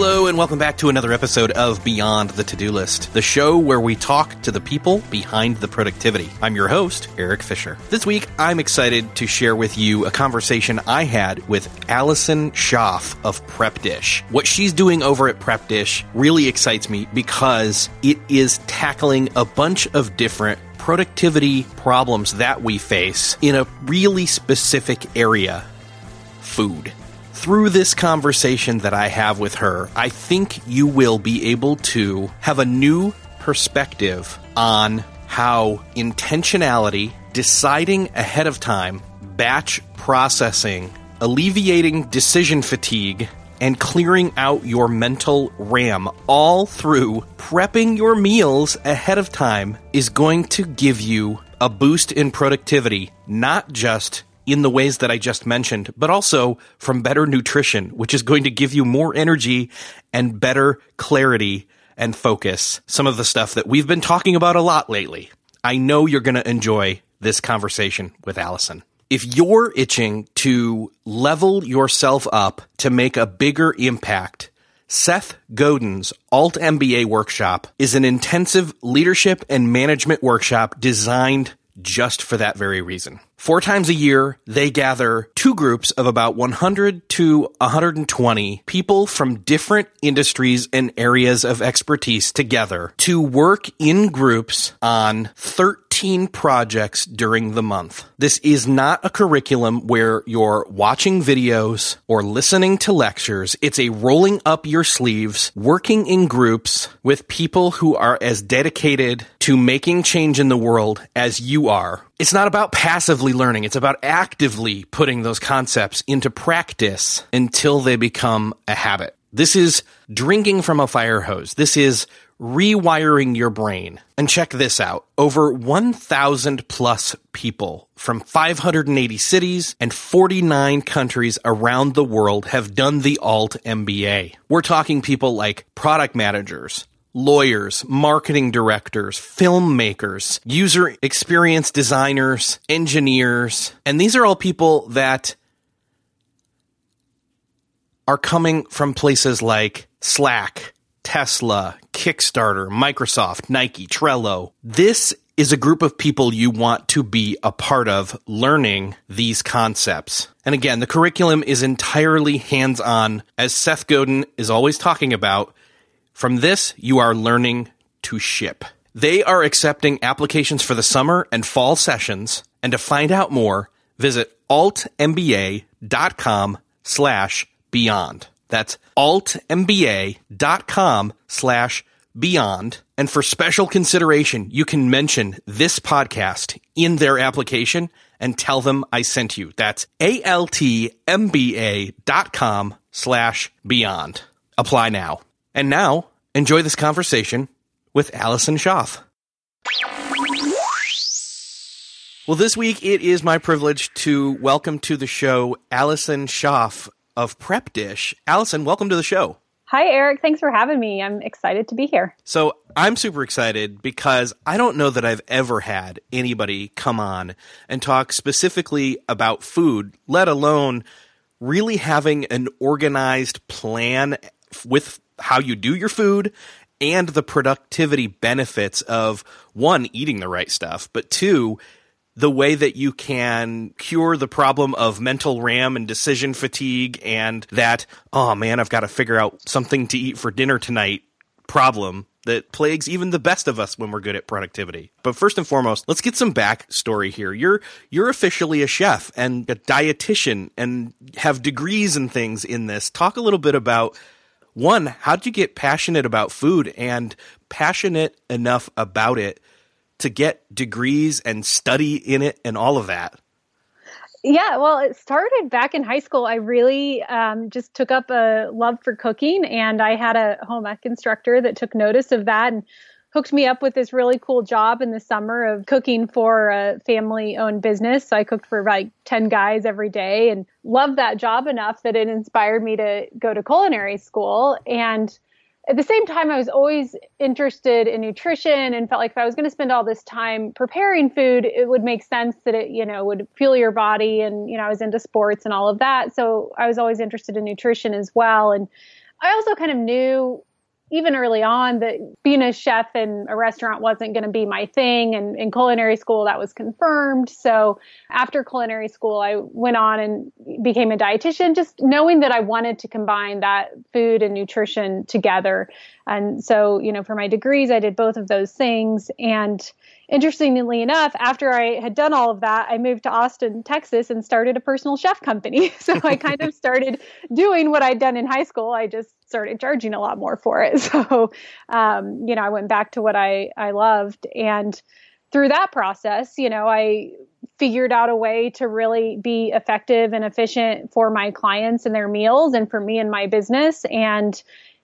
Hello, and welcome back to another episode of Beyond the To Do List, the show where we talk to the people behind the productivity. I'm your host, Eric Fisher. This week, I'm excited to share with you a conversation I had with Allison Schaaf of Prep Dish. What she's doing over at Prep Dish really excites me because it is tackling a bunch of different productivity problems that we face in a really specific area food through this conversation that I have with her, I think you will be able to have a new perspective on how intentionality, deciding ahead of time, batch processing, alleviating decision fatigue, and clearing out your mental RAM all through prepping your meals ahead of time is going to give you a boost in productivity, not just in the ways that I just mentioned, but also from better nutrition, which is going to give you more energy and better clarity and focus. Some of the stuff that we've been talking about a lot lately. I know you're going to enjoy this conversation with Allison. If you're itching to level yourself up to make a bigger impact, Seth Godin's Alt MBA workshop is an intensive leadership and management workshop designed just for that very reason. Four times a year, they gather two groups of about 100 to 120 people from different industries and areas of expertise together to work in groups on 13 projects during the month. This is not a curriculum where you're watching videos or listening to lectures. It's a rolling up your sleeves, working in groups with people who are as dedicated to making change in the world as you are it's not about passively learning. It's about actively putting those concepts into practice until they become a habit. This is drinking from a fire hose. This is rewiring your brain. And check this out. Over 1,000 plus people from 580 cities and 49 countries around the world have done the Alt MBA. We're talking people like product managers, lawyers, marketing directors, filmmakers, user experience designers, engineers, and these are all people that are coming from places like Slack, Tesla, Kickstarter, Microsoft, Nike, Trello. This is a group of people you want to be a part of learning these concepts. And again, the curriculum is entirely hands on, as Seth Godin is always talking about. From this, you are learning to ship. They are accepting applications for the summer and fall sessions. And to find out more, visit altmba.com slash beyond. That's altmba.com slash beyond. And for special consideration, you can mention this podcast in their application and tell them I sent you. That's altmba dot com slash beyond. Apply now. And now, enjoy this conversation with Allison Schaaf. Well, this week it is my privilege to welcome to the show Allison Schaaf of Prep Dish. Allison, welcome to the show. Hi, Eric. Thanks for having me. I'm excited to be here. So, I'm super excited because I don't know that I've ever had anybody come on and talk specifically about food, let alone really having an organized plan with how you do your food and the productivity benefits of one, eating the right stuff, but two, the way that you can cure the problem of mental RAM and decision fatigue and that, oh man, I've got to figure out something to eat for dinner tonight problem that plagues even the best of us when we're good at productivity. But first and foremost, let's get some backstory here. You're you're officially a chef and a dietitian and have degrees and things in this. Talk a little bit about one, how did you get passionate about food and passionate enough about it to get degrees and study in it and all of that? Yeah, well, it started back in high school. I really um, just took up a love for cooking, and I had a home ec instructor that took notice of that and hooked me up with this really cool job in the summer of cooking for a family owned business. So I cooked for like 10 guys every day and loved that job enough that it inspired me to go to culinary school. And at the same time, I was always interested in nutrition and felt like if I was going to spend all this time preparing food, it would make sense that it, you know, would fuel your body. And, you know, I was into sports and all of that. So I was always interested in nutrition as well. And I also kind of knew even early on that being a chef in a restaurant wasn't going to be my thing. And in culinary school, that was confirmed. So after culinary school, I went on and became a dietitian, just knowing that I wanted to combine that food and nutrition together. And so, you know, for my degrees, I did both of those things. And interestingly enough, after I had done all of that, I moved to Austin, Texas, and started a personal chef company. So I kind of started doing what I'd done in high school. I just started charging a lot more for it. So, um, you know, I went back to what I, I loved. And through that process, you know, I figured out a way to really be effective and efficient for my clients and their meals and for me and my business. And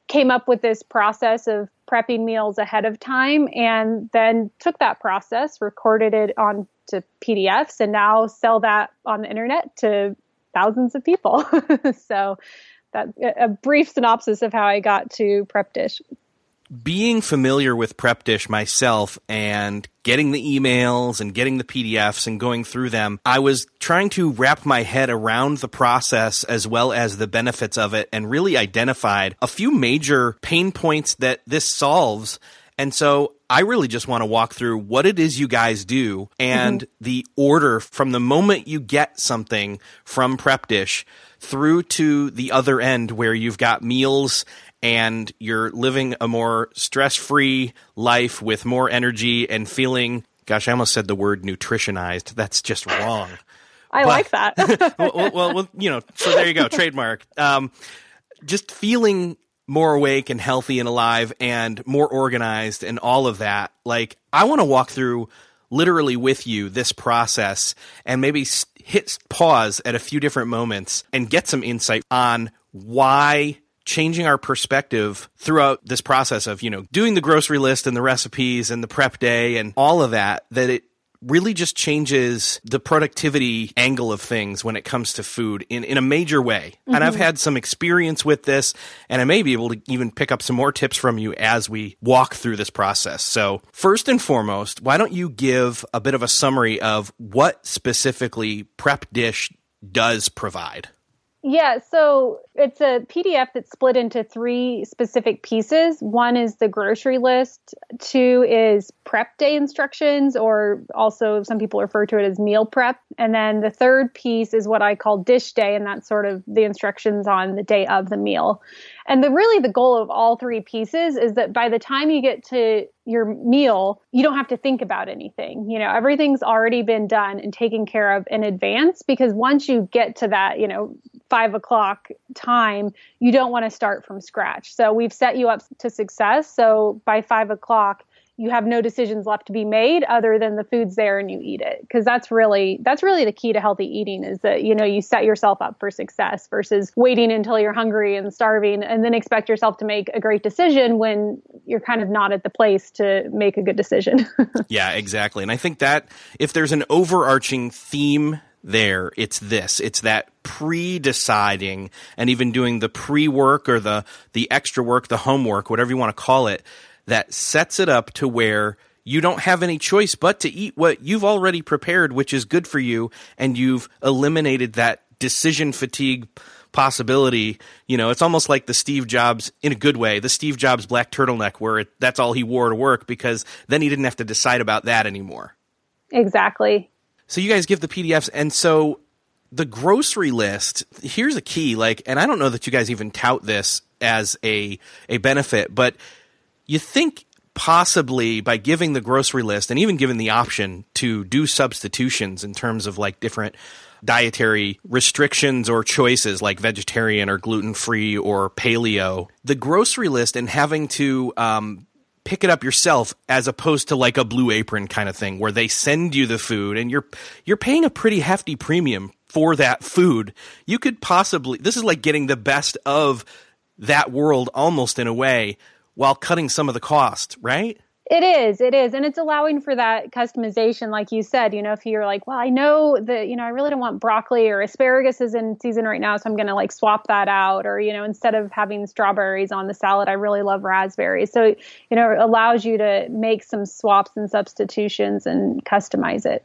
came up with this process of prepping meals ahead of time and then took that process, recorded it on to PDFs, and now sell that on the internet to thousands of people. so that a brief synopsis of how I got to Prep Dish. Being familiar with Prep Dish myself and getting the emails and getting the PDFs and going through them, I was trying to wrap my head around the process as well as the benefits of it and really identified a few major pain points that this solves. And so I really just want to walk through what it is you guys do and mm-hmm. the order from the moment you get something from Prep Dish through to the other end where you've got meals and you're living a more stress free life with more energy and feeling, gosh, I almost said the word nutritionized. That's just wrong. I but, like that. well, well, well, you know, so there you go, trademark. Um, just feeling more awake and healthy and alive and more organized and all of that. Like, I want to walk through literally with you this process and maybe hit pause at a few different moments and get some insight on why changing our perspective throughout this process of, you know, doing the grocery list and the recipes and the prep day and all of that, that it really just changes the productivity angle of things when it comes to food in, in a major way. Mm-hmm. And I've mm-hmm. had some experience with this, and I may be able to even pick up some more tips from you as we walk through this process. So, first and foremost, why don't you give a bit of a summary of what specifically Prep Dish does provide? Yeah, so it's a PDF that's split into three specific pieces. One is the grocery list, two is prep day instructions, or also some people refer to it as meal prep. And then the third piece is what I call dish day, and that's sort of the instructions on the day of the meal. And the really the goal of all three pieces is that by the time you get to your meal, you don't have to think about anything. You know, everything's already been done and taken care of in advance because once you get to that, you know, five o'clock time, you don't want to start from scratch. So we've set you up to success. So by five o'clock, you have no decisions left to be made other than the food's there and you eat it. Because that's really that's really the key to healthy eating is that you know you set yourself up for success versus waiting until you're hungry and starving and then expect yourself to make a great decision when you're kind of not at the place to make a good decision. Yeah exactly. And i think that if there's an overarching theme there it's this. It's that pre-deciding and even doing the pre-work or the the extra work the homework whatever you want to call it that sets it up to where you don't have any choice but to eat what you've already prepared, which is good for you, and you've eliminated that decision fatigue possibility. You know, it's almost like the Steve Jobs, in a good way, the Steve Jobs black turtleneck, where it, that's all he wore to work because then he didn't have to decide about that anymore. Exactly. So you guys give the PDFs, and so the grocery list. Here's a key, like, and I don't know that you guys even tout this as a a benefit, but you think possibly by giving the grocery list and even given the option to do substitutions in terms of like different dietary restrictions or choices like vegetarian or gluten free or paleo, the grocery list and having to um, pick it up yourself as opposed to like a blue apron kind of thing where they send you the food and you're you're paying a pretty hefty premium for that food. You could possibly this is like getting the best of that world almost in a way while cutting some of the cost, right? It is, it is. And it's allowing for that customization, like you said. You know, if you're like, well, I know that, you know, I really don't want broccoli or asparagus is in season right now, so I'm going to like swap that out. Or, you know, instead of having strawberries on the salad, I really love raspberries. So, you know, it allows you to make some swaps and substitutions and customize it.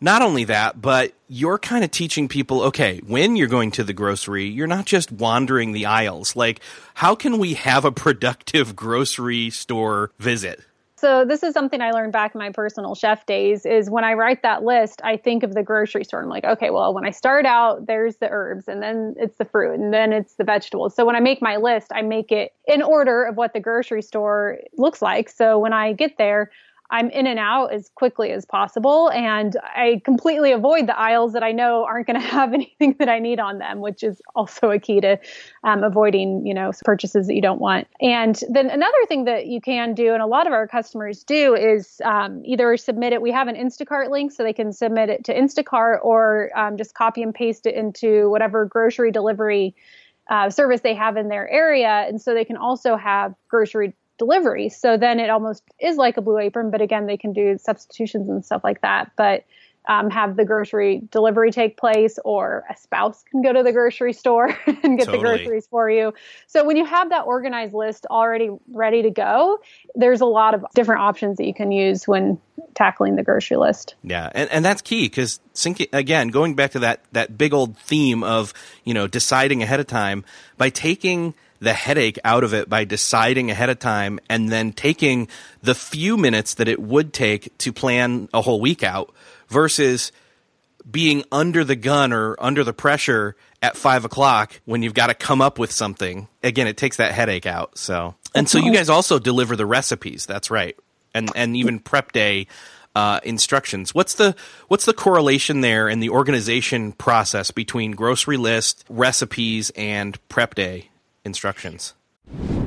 Not only that, but you're kind of teaching people okay, when you're going to the grocery, you're not just wandering the aisles. Like, how can we have a productive grocery store visit? So this is something I learned back in my personal chef days is when I write that list, I think of the grocery store. I'm like, okay, well, when I start out, there's the herbs and then it's the fruit and then it's the vegetables. So when I make my list, I make it in order of what the grocery store looks like. So when I get there, I'm in and out as quickly as possible. And I completely avoid the aisles that I know aren't going to have anything that I need on them, which is also a key to um, avoiding, you know, purchases that you don't want. And then another thing that you can do, and a lot of our customers do, is um, either submit it. We have an Instacart link so they can submit it to Instacart or um, just copy and paste it into whatever grocery delivery uh, service they have in their area. And so they can also have grocery delivery. So then it almost is like a blue apron, but again, they can do substitutions and stuff like that. But um, have the grocery delivery take place, or a spouse can go to the grocery store and get totally. the groceries for you. So when you have that organized list already ready to go, there's a lot of different options that you can use when tackling the grocery list. Yeah, and, and that's key because again, going back to that that big old theme of you know deciding ahead of time by taking the headache out of it by deciding ahead of time and then taking the few minutes that it would take to plan a whole week out versus being under the gun or under the pressure at five o'clock when you've got to come up with something. Again, it takes that headache out. So, and so you guys also deliver the recipes. That's right. And, and even prep day, uh, instructions. What's the what's the correlation there in the organization process between grocery list, recipes, and prep day? Instructions.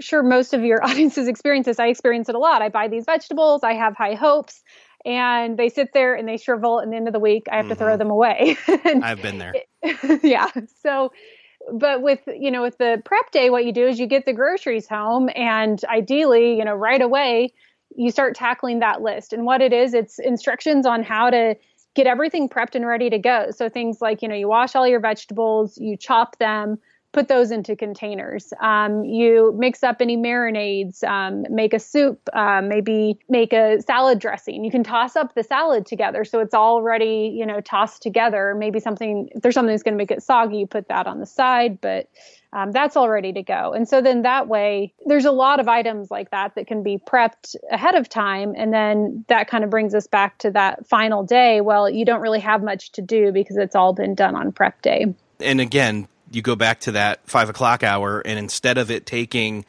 sure most of your audiences experience this. I experience it a lot. I buy these vegetables. I have high hopes and they sit there and they shrivel. And the end of the week, I have mm-hmm. to throw mm-hmm. them away. I've been there. yeah. So, but with you know with the prep day, what you do is you get the groceries home, and ideally, you know, right away, you start tackling that list. And what it is, it's instructions on how to get everything prepped and ready to go. So things like you know you wash all your vegetables, you chop them put those into containers. Um, you mix up any marinades, um, make a soup, uh, maybe make a salad dressing. You can toss up the salad together so it's already, you know, tossed together. Maybe something, if there's something that's going to make it soggy, you put that on the side, but um, that's all ready to go. And so then that way, there's a lot of items like that that can be prepped ahead of time. And then that kind of brings us back to that final day. Well, you don't really have much to do because it's all been done on prep day. And again, you go back to that five o'clock hour, and instead of it taking,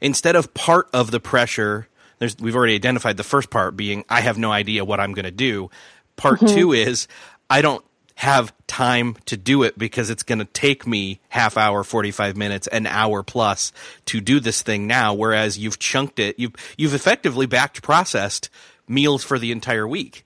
instead of part of the pressure, there's we've already identified the first part being I have no idea what I'm going to do. Part mm-hmm. two is I don't have time to do it because it's going to take me half hour 45 minutes an hour plus to do this thing now whereas you've chunked it you've you've effectively batch processed meals for the entire week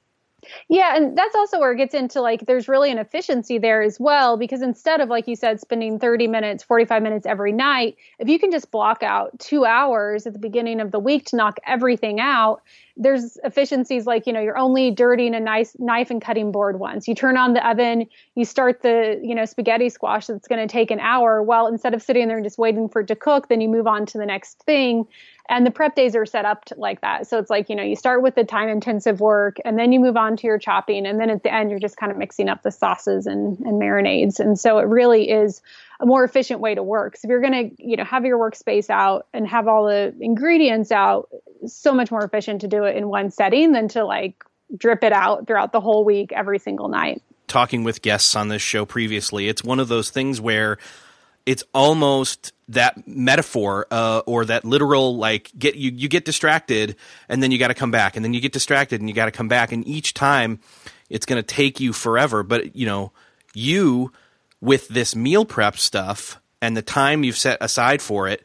yeah, and that's also where it gets into like there's really an efficiency there as well because instead of like you said spending 30 minutes, 45 minutes every night, if you can just block out 2 hours at the beginning of the week to knock everything out, there's efficiencies like you know you're only dirtying a nice knife and cutting board once. You turn on the oven you start the you know spaghetti squash that's going to take an hour. Well instead of sitting there and just waiting for it to cook then you move on to the next thing. And the prep days are set up to, like that. So it's like you know you start with the time intensive work and then you move on to your chopping. And then at the end you're just kind of mixing up the sauces and, and marinades. And so it really is a more efficient way to work. So if you're going to you know have your workspace out and have all the ingredients out so much more efficient to do it in one setting than to like drip it out throughout the whole week every single night. Talking with guests on this show previously it's one of those things where it's almost that metaphor uh, or that literal like get you you get distracted and then you got to come back and then you get distracted and you got to come back and each time it's going to take you forever. But you know you with this meal prep stuff and the time you've set aside for it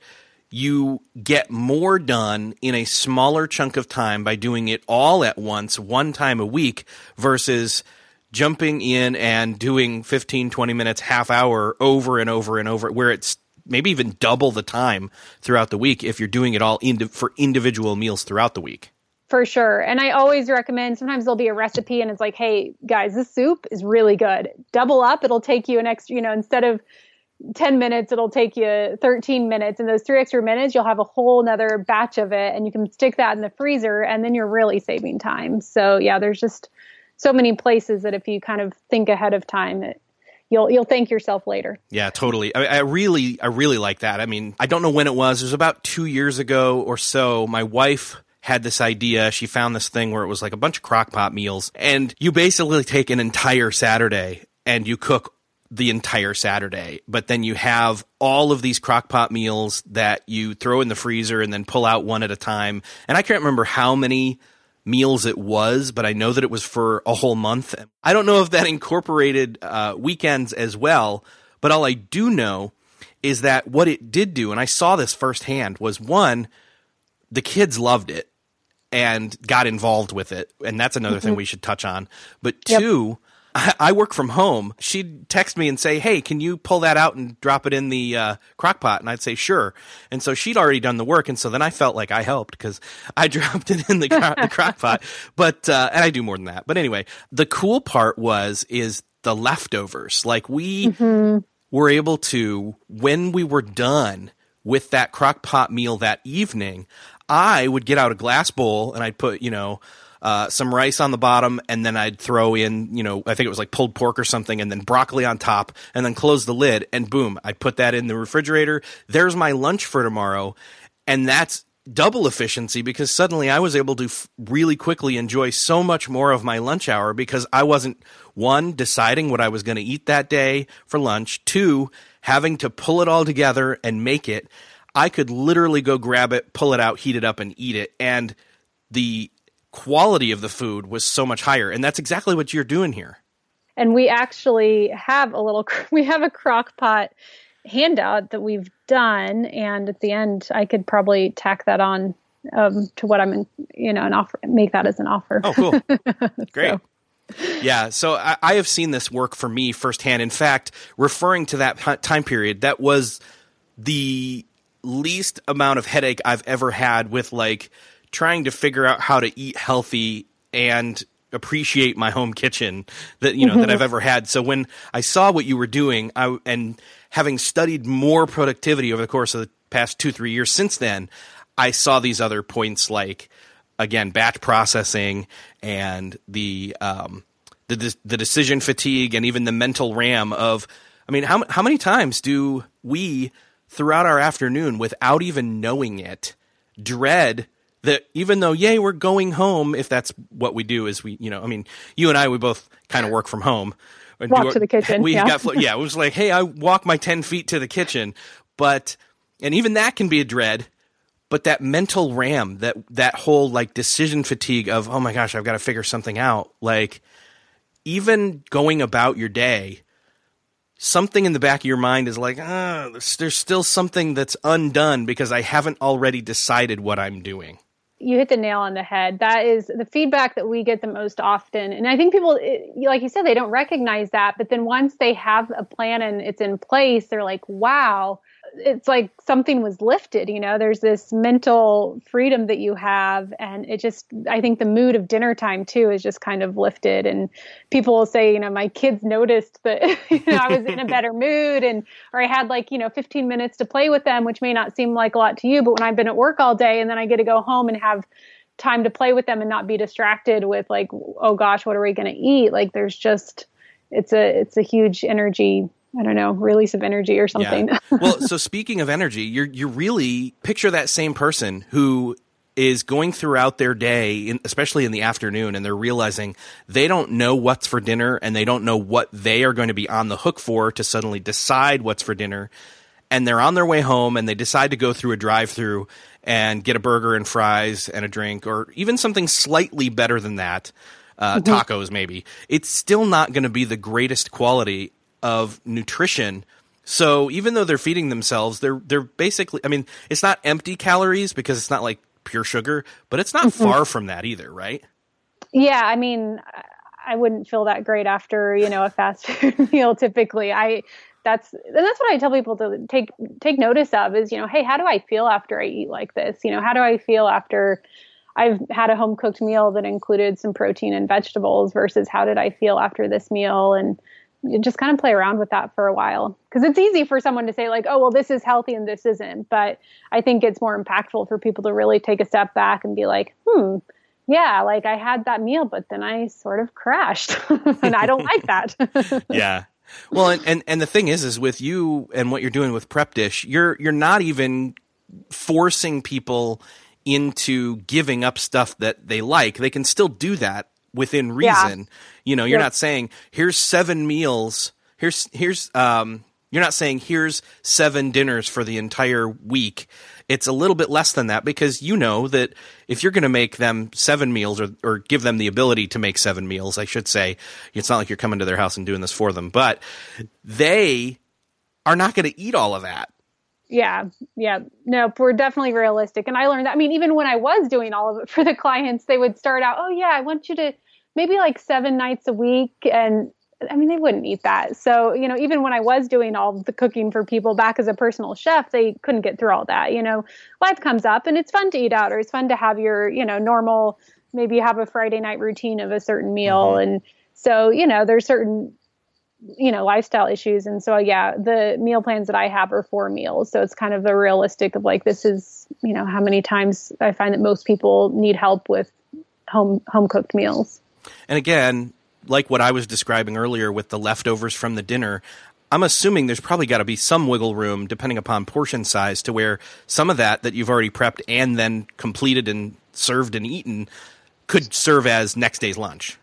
you get more done in a smaller chunk of time by doing it all at once one time a week versus jumping in and doing 15, 20 minutes, half hour over and over and over, where it's maybe even double the time throughout the week if you're doing it all for individual meals throughout the week. For sure. And I always recommend sometimes there'll be a recipe and it's like, hey, guys, this soup is really good. Double up. It'll take you an extra, you know, instead of 10 minutes, it'll take you 13 minutes. And those three extra minutes, you'll have a whole nother batch of it and you can stick that in the freezer and then you're really saving time. So, yeah, there's just so many places that if you kind of think ahead of time, it, you'll you'll thank yourself later. Yeah, totally. I, I, really I really like that. I mean, I don't know when it was. It was about two years ago or so. My wife had this idea. She found this thing where it was like a bunch of crock pot meals, and you basically take an entire Saturday and you cook the entire Saturday, but then you have all of these crock pot meals that you throw in the freezer and then pull out one at a time. And I can't remember how many meals it was, but I know that it was for a whole month. I don't know if that incorporated uh, weekends as well, but all I do know is that what it did do, and I saw this firsthand, was one, the kids loved it and got involved with it. And that's another mm-hmm. thing we should touch on. But two, yep I, I work from home. She'd text me and say, "Hey, can you pull that out and drop it in the uh, crock pot?" And I'd say, "Sure." And so she'd already done the work, and so then I felt like I helped because I dropped it in the, the crock pot. But uh, and I do more than that. But anyway, the cool part was is the leftovers. Like we mm-hmm. were able to when we were done with that crock pot meal that evening, I would get out a glass bowl and I'd put you know uh, some rice on the bottom, and then I'd throw in, you know, I think it was like pulled pork or something, and then broccoli on top, and then close the lid, and boom, I'd put that in the refrigerator. There's my lunch for tomorrow. And that's double efficiency because suddenly I was able to f- really quickly enjoy so much more of my lunch hour because I wasn't one deciding what I was going to eat that day for lunch, two having to pull it all together and make it. I could literally go grab it, pull it out, heat it up and eat it and the quality of the food was so much higher. And that's exactly what you're doing here. And we actually have a little, we have a crock pot handout that we've done. And at the end, I could probably tack that on um, to what I'm in, you know, and offer, make that as an offer. Oh, cool. Great. so. Yeah, so I, I, have seen this work for me firsthand. In fact, referring to that time period, that was the least amount of headache I've ever had with like trying to figure out how to eat healthy and appreciate my home kitchen that you know that I've ever had. So when I saw what you were doing, I and having studied more productivity over the course of the past 2-3 years since then, I saw these other points like again batch processing and the um, the the decision fatigue and even the mental ram of I mean how how many times do we throughout our afternoon without even knowing it dread that even though yay we're going home if that's what we do is we you know i mean you and i we both kind of work from home. Walk our, to the kitchen we yeah. got yeah it was like hey i walk my 10 feet to the kitchen. But and even that can be a dread but that mental ram that that whole like decision fatigue of oh my gosh i've got to figure something out. Like even going about your day something in the back of your mind is like ah, there's, there's still something that's undone because i haven't already decided what i'm doing you hit the nail on the head. That is the feedback that we get the most often. And I think people, like you said, they don't recognize that. But then once they have a plan and it's in place, they're like, wow, it's like something was lifted you know? There's this mental freedom that you have and it just i think the mood of dinner time too is just kind of lifted. And people will say you know my kids noticed that you know i was in a better mood and or i had like you know 15 minutes to play with them which may not seem like a lot to you but when i've been at work all day and then i get to go home and have time to play with them and not be distracted with like oh gosh what are we going to eat? Like there's just it's a it's a huge energy I don't know, release of energy or something. Yeah. well, so speaking of energy, you're you really picture that same person who is going throughout their day, in, especially in the afternoon, and they're realizing they don't know what's for dinner and they don't know what they are going to be on the hook for to suddenly decide what's for dinner. And they're on their way home and they decide to go through a drive through and get a burger and fries and a drink or even something slightly better than that. Uh, mm-hmm. tacos maybe it's still not going to be the greatest quality of nutrition. So even though they're feeding themselves, they're they're basically I mean, it's not empty calories because it's not like pure sugar, but it's not mm-hmm. far from that either, right? Yeah, I mean, I wouldn't feel that great after, you know, a fast food meal typically. I that's and that's what I tell people to take take notice of is, you know, hey, how do I feel after I eat like this? You know, how do I feel after I've had a home cooked meal that included some protein and vegetables versus how did I feel after this meal and just kind of play around with that for a while. Because it's easy for someone to say like oh well this is healthy and this isn't. But i think it's more impactful for people to really take a step back and be like hmm yeah like i had that meal but then i sort of crashed. And i don't like that. Yeah. Well and, and and the thing is is with you and what you're doing with prep dish you're you're not even forcing people into giving up stuff that they like. They can still do that within reason. Yeah. You know, you're yep. not saying here's seven meals. Here's here's um you're not saying here's seven dinners for the entire week. It's a little bit less than that because you know that if you're going to make them seven meals or, or give them the ability to make seven meals, I should say, it's not like you're coming to their house and doing this for them, but they are not going to eat all of that yeah yeah. No we're definitely realistic. And i learned that i mean even when i was doing all of it for the clients they would start out oh yeah i want you to maybe like seven nights a week. And i mean they wouldn't eat that. So you know even when i was doing all the cooking for people back as a personal chef they couldn't get through all that you know? Life comes up and it's fun to eat out or it's fun to have your you know normal maybe have a friday night routine of a certain meal. Mm-hmm. and so you know there's certain you know lifestyle issues and so yeah the meal plans that i have are four meals so it's kind of a realistic of like this is you know how many times i find that most people need help with home home cooked meals. And again, like what I was describing earlier with the leftovers from the dinner, I'm assuming there's probably got to be some wiggle room depending upon portion size to where some of that that you've already prepped and then completed and served and eaten could serve as next day's lunch.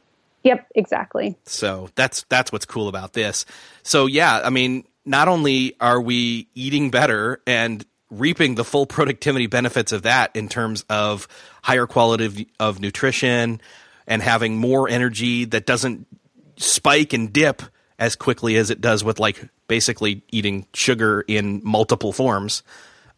Yep, exactly. So that's that's what's cool about this. So yeah, I mean, not only are we eating better and reaping the full productivity benefits of that in terms of higher quality of, of nutrition and having more energy that doesn't spike and dip as quickly as it does with like basically eating sugar in multiple forms.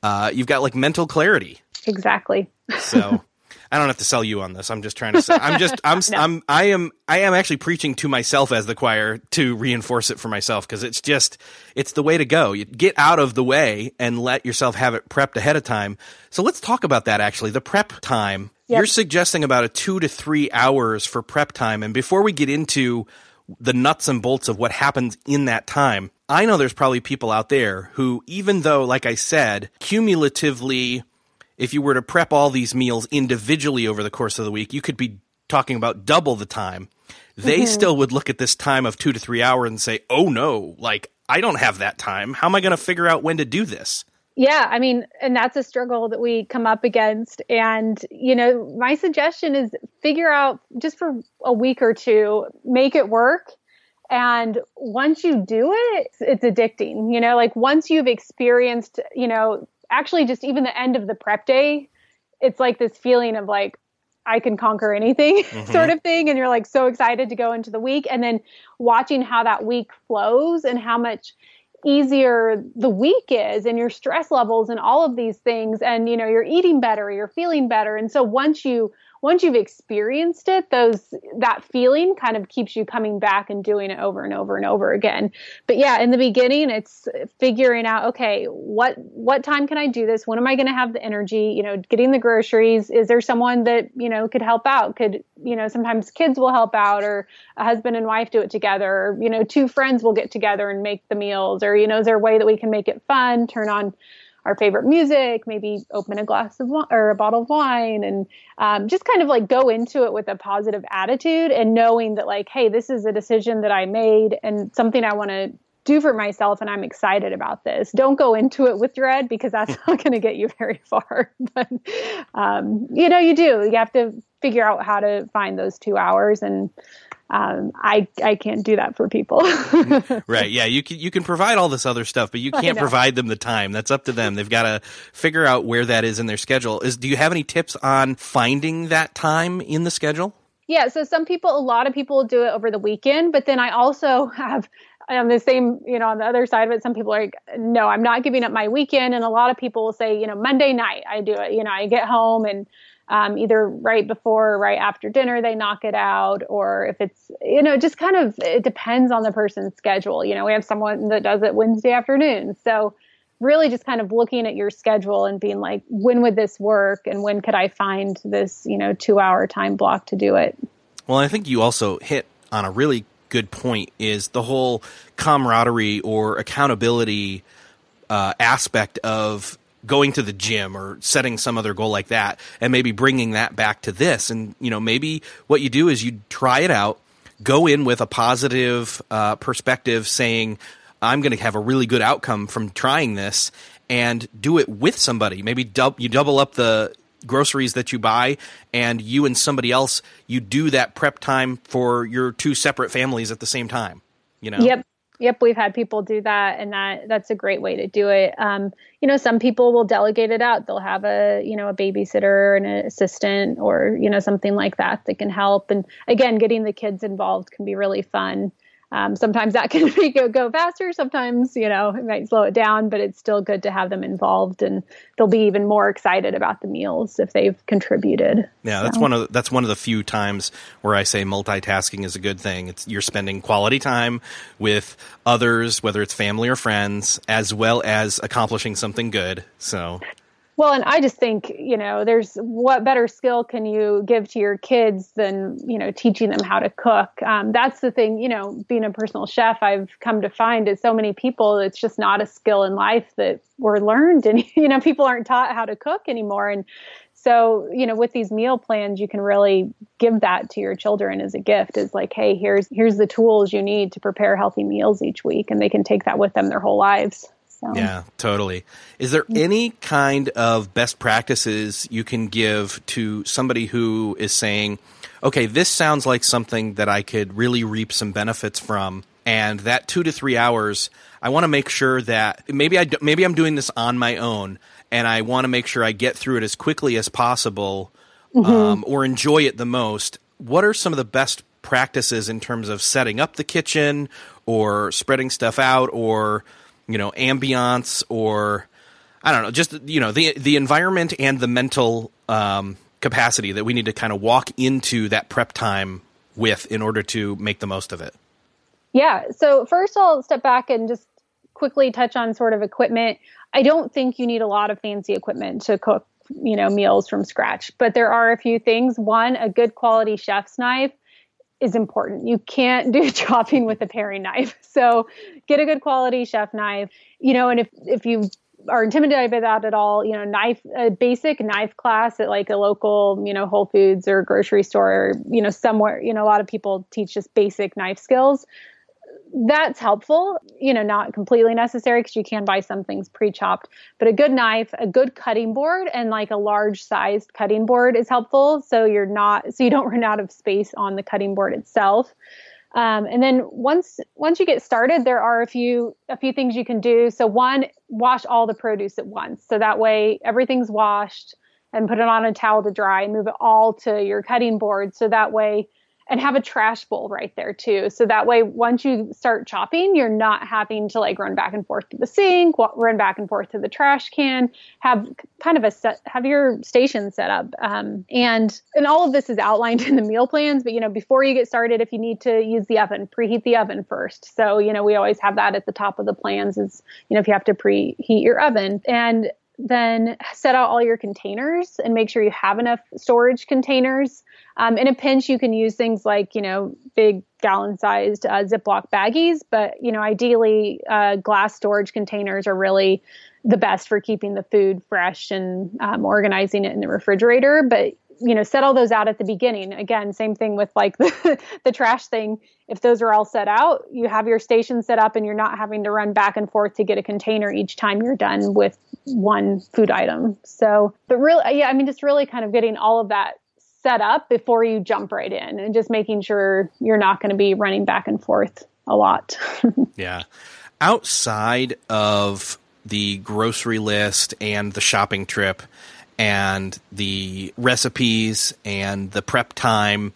Uh, you've got like mental clarity. Exactly. so I don't have to sell you on this. I'm just trying to say, I'm just, I'm, no. I'm, I am, I am actually preaching to myself as the choir to reinforce it for myself because it's just, it's the way to go. You get out of the way and let yourself have it prepped ahead of time. So let's talk about that actually. The prep time. Yep. You're suggesting about a two to three hours for prep time. And before we get into the nuts and bolts of what happens in that time, I know there's probably people out there who, even though, like I said, cumulatively if you were to prep all these meals individually over the course of the week, you could be talking about double the time. They mm-hmm. still would look at this time of two to three hours and say, oh no, like I don't have that time. How am I going to figure out when to do this? Yeah, I mean, and that's a struggle that we come up against. And, you know, my suggestion is figure out just for a week or two, make it work. And once you do it, it's addicting. You know, like once you've experienced, you know, actually just even the end of the prep day, it's like this feeling of like, I can conquer anything mm-hmm. sort of thing. And you're like so excited to go into the week. And then watching how that week flows and how much easier the week is and your stress levels and all of these things. And, you know, you're eating better, you're feeling better. And so once you once you've experienced it, those that feeling kind of keeps you coming back and doing it over and over and over again. But yeah, in the beginning, it's figuring out okay, what what time can I do this? When am I going to have the energy? You know, getting the groceries. Is there someone that you know could help out? Could you know sometimes kids will help out, or a husband and wife do it together, or you know two friends will get together and make the meals, or you know is there a way that we can make it fun? Turn on our favorite music, maybe open a glass of wine or a bottle of wine, and um, just kind of like go into it with a positive attitude and knowing that like, hey, this is a decision that I made and something I want to do for myself, and I'm excited about this. Don't go into it with dread because that's not going to get you very far. but um, you know, you do. You have to figure out how to find those two hours and um, I I can't do that for people. right? Yeah, you can you can provide all this other stuff, but you can't provide them the time. That's up to them. They've got to figure out where that is in their schedule. Is do you have any tips on finding that time in the schedule? Yeah, so some people, a lot of people do it over the weekend, but then I also have on the same, you know, on the other side of it, some people are like, no, I'm not giving up my weekend. And a lot of people will say, you know, Monday night I do it. You know, I get home and um, either right before or right after dinner they knock it out or if it's you know just kind of it depends on the person's schedule. You know we have someone that does it wednesday afternoon. So really just kind of looking at your schedule and being like when would this work and when could i find this you know two hour time block to do it? Well i think you also hit on a really good point is the whole camaraderie or accountability uh, aspect of going to the gym or setting some other goal like that and maybe bringing that back to this. And you know maybe what you do is you try it out go in with a positive uh, perspective saying i'm going to have a really good outcome from trying this and do it with somebody. Maybe dub- you double up the groceries that you buy and you and somebody else you do that prep time for your two separate families at the same time you know? Yep Yep, we've had people do that, and that that's a great way to do it. Um, you know, some people will delegate it out. They'll have a you know a babysitter, and an assistant, or you know something like that that can help. And again, getting the kids involved can be really fun. Um, sometimes that can make it go faster. Sometimes, you know, it might slow it down, but it's still good to have them involved, and they'll be even more excited about the meals if they've contributed. Yeah, that's one of the, that's one of the few times where I say multitasking is a good thing. It's you're spending quality time with others, whether it's family or friends, as well as accomplishing something good. So well, and I just think, you know, there's what better skill can you give to your kids than, you know, teaching them how to cook? Um, that's the thing, you know, being a personal chef, I've come to find is so many people, it's just not a skill in life that were learned. And, you know, people aren't taught how to cook anymore. And So, you know, with these meal plans, you can really give that to your children as a gift is like, hey, here's here's the tools you need to prepare healthy meals each week and they can take that with them their whole lives. So. Yeah, totally. Is there any kind of best practices you can give to somebody who is saying, okay, this sounds like something that I could really reap some benefits from, and that two to three hours, I want to make sure that maybe I maybe I'm doing this on my own, and I want to make sure I get through it as quickly as possible, mm-hmm. um, or enjoy it the most. What are some of the best practices in terms of setting up the kitchen, or spreading stuff out, or you know ambiance or I don't know, just you know the the environment and the mental um, capacity that we need to kind of walk into that prep time with in order to make the most of it. Yeah. So first, I'll step back and just quickly touch on sort of equipment. I don't think you need a lot of fancy equipment to cook, you know, meals from scratch, but there are a few things. One, a good quality chef's knife is important. You can't do chopping with a paring knife. So get a good quality chef knife. You know, and if if you are intimidated by that at all, you know, knife a basic knife class at like a local, you know, Whole Foods or grocery store, or, you know, somewhere, you know, a lot of people teach just basic knife skills that's helpful, you know, not completely necessary because you can buy some things pre chopped, but a good knife, a good cutting board, and like a large sized cutting board is helpful. So you're not, so you don't run out of space on the cutting board itself. Um, and then once once you get started, there are a few a few things you can do. So one, wash all the produce at once, so that way everything's washed, and put it on a towel to dry, and move it all to your cutting board, so that way and have a trash bowl right there too. So that way, once you start chopping, you're not having to like run back and forth to the sink, run back and forth to the trash can. Have kind of a set, have your station set up, um, and and all of this is outlined in the meal plans. But you know, before you get started, if you need to use the oven, preheat the oven first. So you know, we always have that at the top of the plans. Is you know, if you have to preheat your oven and then set out all your containers and make sure you have enough storage containers. Um, in a pinch, you can use things like, you know, big gallon sized uh, Ziploc baggies, but, you know, ideally, uh, glass storage containers are really the best for keeping the food fresh and um, organizing it in the refrigerator. But you know set all those out at the beginning again same thing with like the, the trash thing if those are all set out you have your station set up and you're not having to run back and forth to get a container each time you're done with one food item. So but really yeah i mean just really kind of getting all of that set up before you jump right in and just making sure you're not going to be running back and forth a lot. Yeah. Outside of the grocery list and the shopping trip and the recipes and the prep time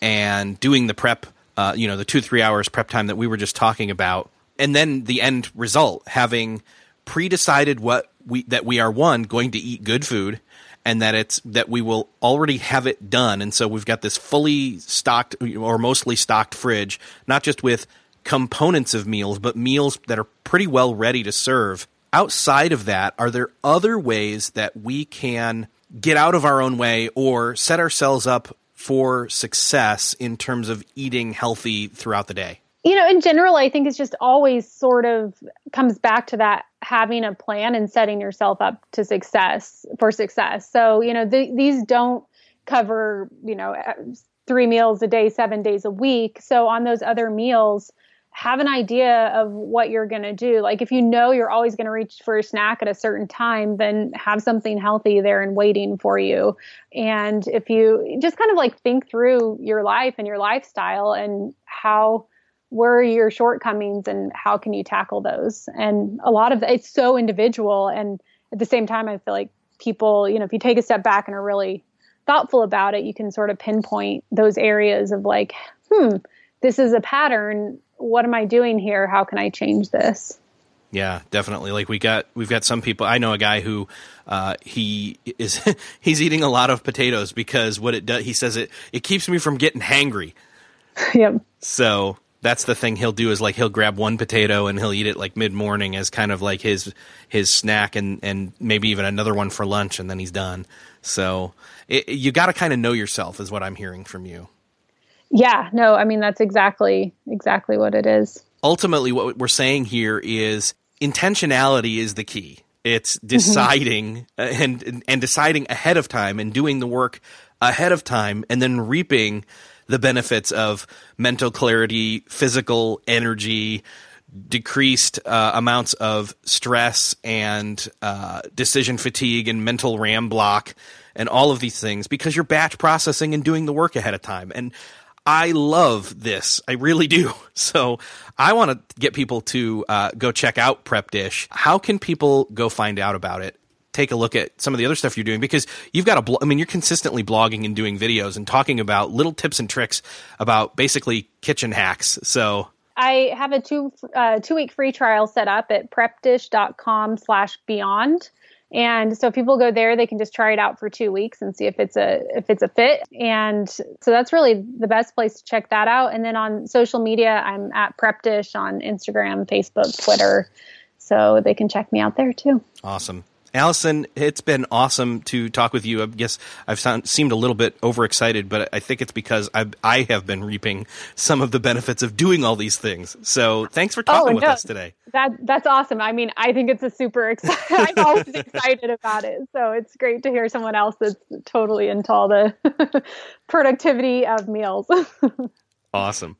and doing the prep, uh, you know, the two, three hours prep time that we were just talking about. And then the end result, having pre-decided what we, that we are one, going to eat good food and that it's, that we will already have it done. And so we've got this fully stocked or mostly stocked fridge, not just with components of meals, but meals that are pretty well ready to serve outside of that, are there other ways that we can get out of our own way or set ourselves up for success in terms of eating healthy throughout the day? You know, in general, I think it's just always sort of comes back to that having a plan and setting yourself up to success for success. So, you know, the, these don't cover, you know, uh, three meals a day, seven days a week. So, on those other meals, have an idea of what you're going to do. Like if you know you're always going to reach for a snack at a certain time, then have something healthy there and waiting for you. And if you just kind of like think through your life and your lifestyle and how where are your shortcomings and how can you tackle those? And a lot of it's so individual and at the same time I feel like people, you know, if you take a step back and are really thoughtful about it, you can sort of pinpoint those areas of like, hmm, this is a pattern what am I doing here? How can I change this? Yeah, definitely. Like we got, we've got some people. I know a guy who uh, he is he's eating a lot of potatoes because what it does. He says it it keeps me from getting hangry. Yep. So that's the thing he'll do is like he'll grab one potato and he'll eat it like mid morning as kind of like his his snack and and maybe even another one for lunch and then he's done. So it, you got to kind of know yourself is what I'm hearing from you. Yeah, no, I mean that's exactly exactly what it is. Ultimately what we're saying here is intentionality is the key. It's mm-hmm. deciding mm-hmm. and and deciding ahead of time and doing the work ahead of time and then reaping the benefits of mental clarity, physical energy, decreased uh, amounts of stress and uh, decision fatigue and mental RAM block and all of these things because you're batch processing and doing the work ahead of time. And I love this. I really do. So I want to get people to uh, go check out Prep Dish. How can people go find out about it? Take a look at some of the other stuff you're doing because you've got a. Blo- I mean, you're consistently blogging and doing videos and talking about little tips and tricks about basically kitchen hacks. So I have a two uh, two week free trial set up at prepdish.com slash beyond. And so if people go there, they can just try it out for two weeks and see if it's a if it's a fit. And so that's really the best place to check that out. And then on social media, I'm at PrepDish on Instagram, Facebook, Twitter. So they can check me out there too. Awesome. Allison, it's been awesome to talk with you. I guess I've sound, seemed a little bit overexcited, but I think it's because I've, I have been reaping some of the benefits of doing all these things. So thanks for talking oh, with us today. That that's awesome. I mean, I think it's a super exciting. I'm always excited about it. So it's great to hear someone else that's totally into all the productivity of meals. awesome.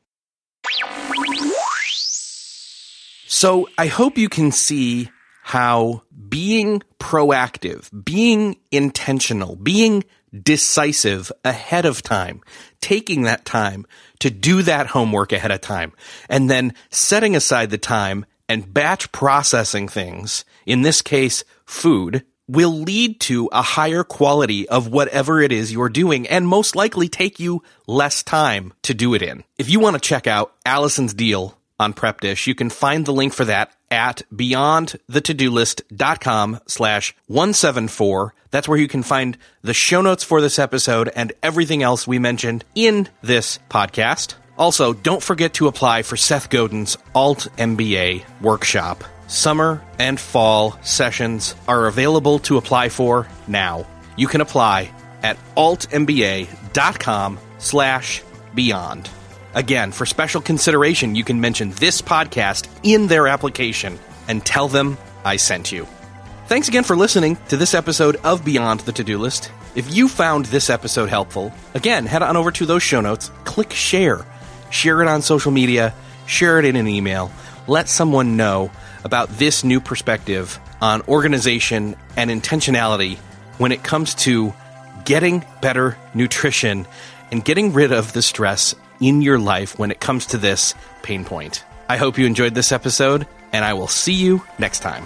So I hope you can see how being proactive, being intentional, being decisive ahead of time, taking that time to do that homework ahead of time, and then setting aside the time and batch processing things, in this case, food, will lead to a higher quality of whatever it is you're doing and most likely take you less time to do it in. If you want to check out Allison's deal on Prep Dish, you can find the link for that at beyondthetodolist.com slash 174. That's where you can find the show notes for this episode and everything else we mentioned in this podcast. Also, don't forget to apply for Seth Godin's Alt MBA workshop. Summer and fall sessions are available to apply for now. You can apply at altmba.com slash beyond. Again, for special consideration, you can mention this podcast in their application and tell them I sent you. Thanks again for listening to this episode of Beyond the To Do List. If you found this episode helpful, again, head on over to those show notes, click share, share it on social media, share it in an email, let someone know about this new perspective on organization and intentionality when it comes to getting better nutrition and getting rid of the stress in your life when it comes to this pain point. I hope you enjoyed this episode, and I will see you next time.